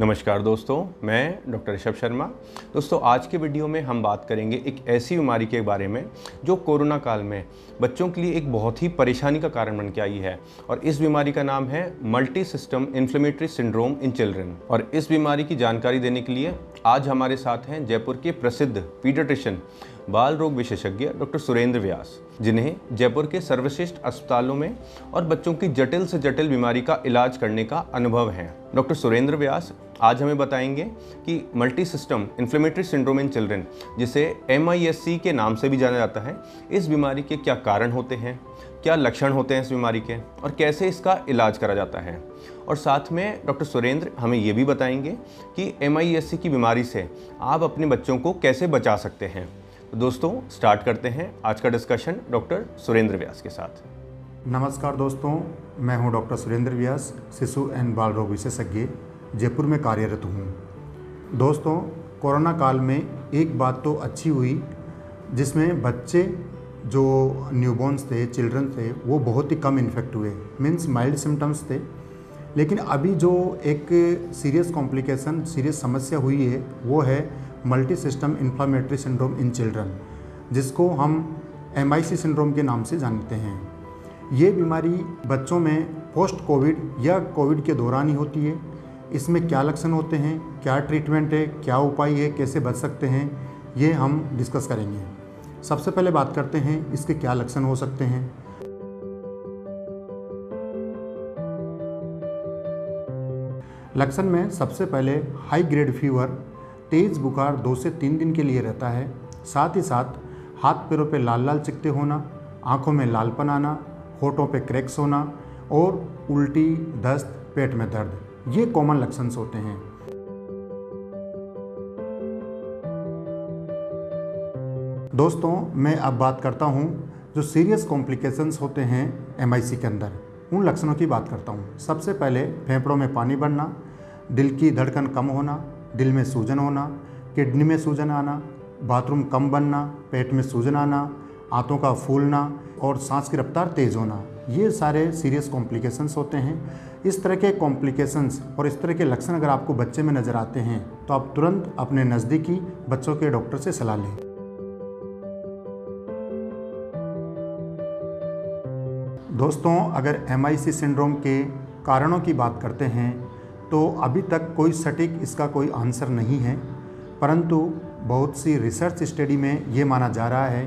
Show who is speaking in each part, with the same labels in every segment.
Speaker 1: नमस्कार दोस्तों, मैं डॉक्टर ऋषभ शर्मा। दोस्तों, आज के वीडियो में हम बात करेंगे एक ऐसी बीमारी के बारे में जो कोरोना काल में बच्चों के लिए एक बहुत ही परेशानी का कारण बन के आई है और इस बीमारी का नाम है multi system inflammatory syndrome in children. और इस बीमारी की जानकारी देने के लिए आज हमारे साथ हैं जयपुर के प्रसिद्ध पीडियाट्रिशियन बाल रोग विशेषज्ञ डॉक्टर सुरेंद्र व्यास, जिन्हें जयपुर के सर्वश्रेष्ठ अस्पतालों में और बच्चों की जटिल से जटिल बीमारी का इलाज करने का अनुभव है। डॉक्टर सुरेंद्र व्यास आज हमें बताएँगे कि multi system inflammatory syndrome in children जिसे एमआईएससी के नाम से भी जाना जाता है, इस बीमारी के क्या कारण होते हैं, क्या लक्षण होते हैं इस बीमारी के और कैसे इसका इलाज करा जाता है। और साथ में डॉक्टर सुरेंद्र हमें ये भी बताएँगे कि एमआईएससी की बीमारी से आप अपने बच्चों को कैसे बचा सकते हैं। दोस्तों स्टार्ट करते हैं आज का डिस्कशन डॉक्टर सुरेंद्र व्यास के साथ।
Speaker 2: नमस्कार दोस्तों, मैं हूँ डॉक्टर सुरेंद्र व्यास, शिशु एंड बाल रोग विशेषज्ञ, जयपुर में कार्यरत हूँ। दोस्तों, कोरोना काल में एक बात तो अच्छी हुई, जिसमें बच्चे जो न्यूबॉर्न्स थे चिल्ड्रन थे, वो बहुत ही कम इन्फेक्ट हुए मीन्स माइल्ड सिम्टम्स थे। लेकिन अभी जो एक सीरियस कॉम्प्लिकेशन सीरियस समस्या हुई है, वो है multi system inflammatory syndrome in children जिसको हम एमआईसी सिंड्रोम के नाम से जानते हैं। ये बीमारी बच्चों में पोस्ट कोविड या कोविड के दौरान ही होती है। इसमें क्या लक्षण होते हैं, क्या ट्रीटमेंट है, क्या उपाय है, कैसे बच सकते हैं, ये हम डिस्कस करेंगे। सबसे पहले बात करते हैं, इसके क्या लक्षण हो सकते हैं। लक्षण में सबसे पहले हाई ग्रेड फीवर तेज़ बुखार दो से तीन दिन के लिए रहता है। साथ ही साथ, हाथ पैरों पे लाल लाल चिकते होना, आँखों में लालपन आना, होठों पे क्रैक्स होना और उल्टी दस्त पेट में दर्द, ये कॉमन लक्षण होते हैं। दोस्तों, मैं अब बात करता हूँ जो सीरियस कॉम्प्लिकेशंस होते हैं एमआईसी के अंदर। उन लक्षणों की बात करता हूँ। सबसे पहले फेफड़ों में पानी बढ़ना दिल की धड़कन कम होना दिल में सूजन होना, किडनी में सूजन आना, बाथरूम कम बनना, पेट में सूजन आना, आंतों का फूलना और सांस की रफ्तार तेज़ होना, ये सारे सीरियस कॉम्प्लिकेशंस होते हैं। इस तरह के कॉम्प्लिकेशंस और इस तरह के लक्षण अगर आपको बच्चे में नज़र आते हैं तो आप तुरंत अपने नज़दीकी बच्चों के डॉक्टर से सलाह लें। दोस्तों, अगर एमआईसी सिंड्रोम के कारणों की बात करते हैं तो अभी तक कोई सटीक इसका कोई आंसर नहीं है, परंतु बहुत सी रिसर्च स्टडी में ये माना जा रहा है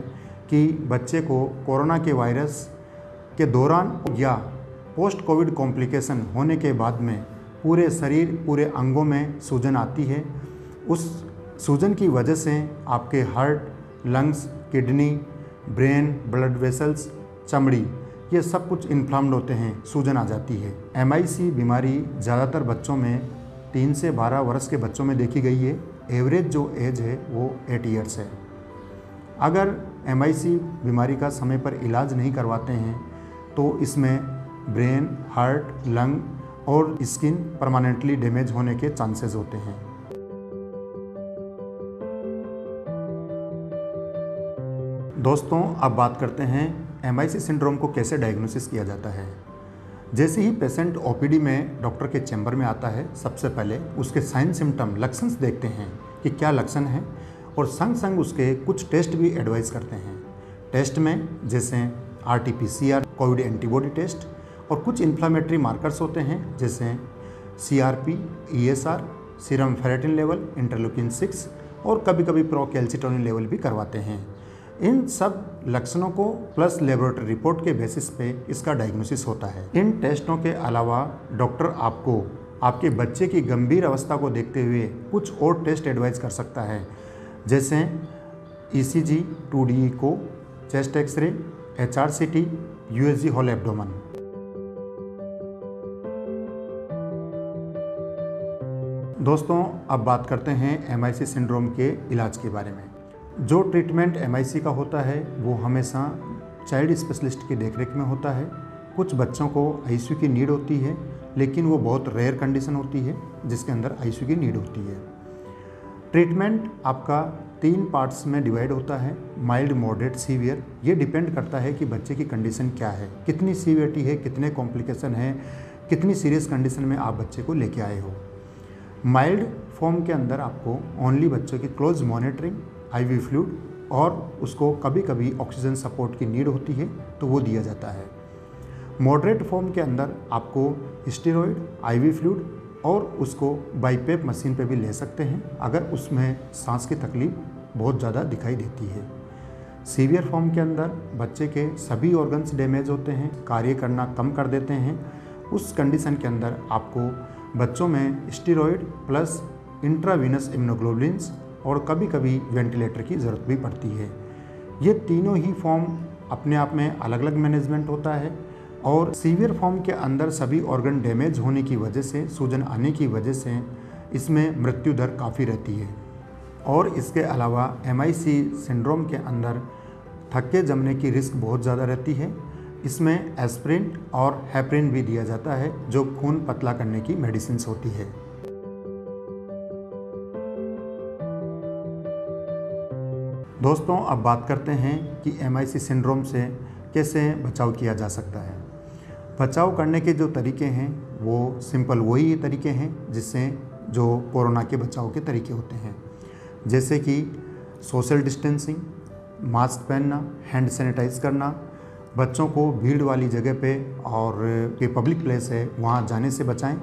Speaker 2: कि बच्चे को कोरोना के वायरस के दौरान या पोस्ट कोविड कॉम्प्लिकेशन होने के बाद में पूरे शरीर, पूरे अंगों में सूजन आती है। उस सूजन की वजह से आपके heart lungs kidney brain blood vessels चमड़ी ये सब कुछ इन्फ्लाम्ड होते हैं, सूजन आ जाती है। एमआईसी बीमारी ज़्यादातर बच्चों में, तीन से बारह वर्ष के बच्चों में देखी गई है। एवरेज जो एज है, वो एट ईयर्स है। अगर एमआईसी बीमारी का समय पर इलाज नहीं करवाते हैं तो इसमें ब्रेन, हार्ट, लंग और स्किन परमानेंटली डैमेज होने के चांसेस होते हैं। दोस्तों, अब बात करते हैं एम सिंड्रोम को कैसे डायग्नोसिस किया जाता है? जैसे ही पेशेंट ओपीडी में डॉक्टर के चैम्बर में आता है, सबसे पहले उसके साइन सिम्टम लक्षण देखते हैं कि क्या लक्षण है और संग संग उसके कुछ टेस्ट भी एडवाइस करते हैं। टेस्ट में जैसे R T P C R COVID antibody test और कुछ इन्फ्लामेटरी मार्कर्स होते हैं, जैसे C R P E S R serum ferritin level interleukin six और कभी कभी प्रो कैल्सिटोनिन लेवल भी करवाते हैं। इन सब लक्षणों को प्लस लेबोरेटरी रिपोर्ट के बेसिस पे इसका डायग्नोसिस होता है। इन टेस्टों के अलावा डॉक्टर आपको आपके बच्चे की गंभीर अवस्था को देखते हुए कुछ और टेस्ट एडवाइस कर सकता है, जैसे E C G two D को chest x-ray H R C T U S G whole abdomen दोस्तों, अब बात करते हैं एम आई सी सिंड्रोम के इलाज के बारे में। जो ट्रीटमेंट एमआईसी का होता है, वो हमेशा चाइल्ड स्पेशलिस्ट की देखरेख में होता है। कुछ बच्चों को आईसीयू की नीड होती है, लेकिन वो बहुत रेयर कंडीशन होती है, जिसके अंदर आई की नीड होती है। ट्रीटमेंट आपका तीन पार्ट्स में डिवाइड होता है माइल्ड मॉडरेट सीवियर ये डिपेंड करता है कि बच्चे की कंडीशन क्या है। कितनी सीवियरिटी है, कितने कॉम्प्लिकेशन है, कितनी सीरियस कंडीशन में आप बच्चे को लेके आए हो। माइल्ड फॉर्म के अंदर आपको ओनली बच्चों की क्लोज मॉनिटरिंग आईवी फ्लूड और उसको कभी कभी ऑक्सीजन सपोर्ट की नीड होती है तो वो दिया जाता है। मॉडरेट फॉर्म के अंदर आपको स्टेरॉयड, आईवी फ्लूड और उसको बाईपेप मशीन पे भी ले सकते हैं, अगर उसमें सांस की तकलीफ़ बहुत ज़्यादा दिखाई देती है। सीवियर फॉर्म के अंदर बच्चे के सभी ऑर्गन्स डैमेज होते हैं, कार्य करना कम कर देते हैं। उस कंडीशन के अंदर आपको बच्चों में स्टीरोड प्लस इंट्रावीनस इम्नोग्लोबुलिन्स और कभी कभी वेंटिलेटर की ज़रूरत भी पड़ती है। ये तीनों ही फॉर्म अपने आप में अलग अलग मैनेजमेंट होता है और सीवियर फॉर्म के अंदर सभी ऑर्गन डैमेज होने की वजह से, सूजन आने की वजह से इसमें मृत्यु दर काफ़ी रहती है। और इसके अलावा MIC सिंड्रोम के अंदर थक्के जमने की रिस्क बहुत ज़्यादा रहती है। इसमें एस्प्रिन और हैप्रिन भी दिया जाता है, जो खून पतला करने की मेडिसिन होती है। दोस्तों, अब बात करते हैं कि एमआईसी सिंड्रोम से कैसे बचाव किया जा सकता है। बचाव करने के जो तरीके हैं, वो सिंपल वही तरीके हैं जिससे जो कोरोना के बचाव के तरीके होते हैं। जैसे कि सोशल डिस्टेंसिंग मास्क पहनना हैंड सैनिटाइज करना, बच्चों को भीड़ वाली जगह पे और ये पब्लिक प्लेस है, वहाँ जाने से बचाएँ।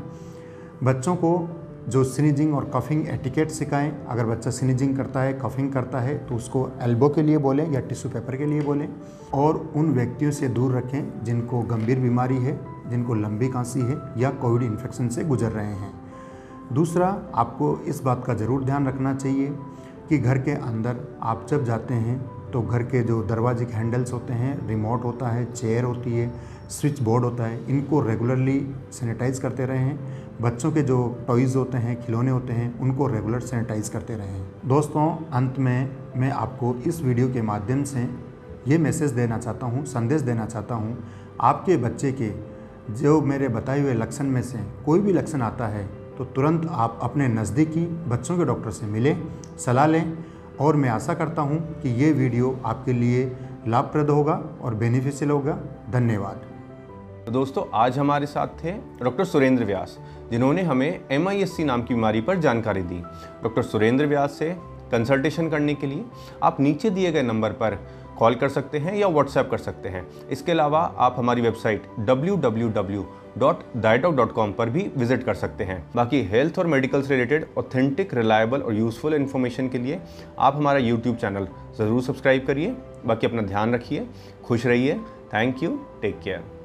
Speaker 2: बच्चों को जो स्नीजिंग और कफिंग एटिकेट सिखाएँ। अगर बच्चा स्नीजिंग करता है कफिंग करता है तो उसको एल्बो के लिए बोलें या टिश्यू पेपर के लिए बोलें। और उन व्यक्तियों से दूर रखें जिनको गंभीर बीमारी है, जिनको लंबी खांसी है या कोविड इन्फेक्शन से गुजर रहे हैं। दूसरा, आपको इस बात का ज़रूर ध्यान रखना चाहिए कि घर के अंदर आप जब जाते हैं तो घर के जो दरवाजे के हैंडल्स होते हैं रिमोट होता है चेयर होती है स्विच बोर्ड होता है, इनको रेगुलरली सैनिटाइज करते रहें। बच्चों के जो टॉयज़ होते हैं, खिलौने होते हैं, उनको रेगुलर सैनिटाइज करते रहें दोस्तों, अंत में मैं आपको इस वीडियो के माध्यम से ये मैसेज देना चाहता हूँ, संदेश देना चाहता हूँ। आपके बच्चे के जो मेरे बताए हुए लक्षण में से कोई भी लक्षण आता है तो तुरंत आप अपने नज़दीकी बच्चों के डॉक्टर से मिलें, सलाह लें और मैं आशा करता हूँ कि ये वीडियो आपके लिए लाभप्रद होगा और बेनिफिशियल होगा। धन्यवाद।
Speaker 1: दोस्तों, आज हमारे साथ थे डॉक्टर सुरेंद्र व्यास, जिन्होंने हमें एमआईएससी नाम की बीमारी पर जानकारी दी। डॉक्टर सुरेंद्र व्यास से कंसल्टेशन करने के लिए आप नीचे दिए गए नंबर पर कॉल कर सकते हैं या व्हाट्सएप कर सकते हैं। इसके अलावा आप हमारी वेबसाइट www.dietoc.com पर भी विज़िट कर सकते हैं। बाकी हेल्थ और मेडिकल से रिलेटेड ऑथेंटिक रिलायबल और यूजफुल इन्फॉर्मेशन के लिए आप हमारा यूट्यूब चैनल ज़रूर सब्सक्राइब करिए। बाकी अपना ध्यान रखिए, खुश रहिए। Thank you take care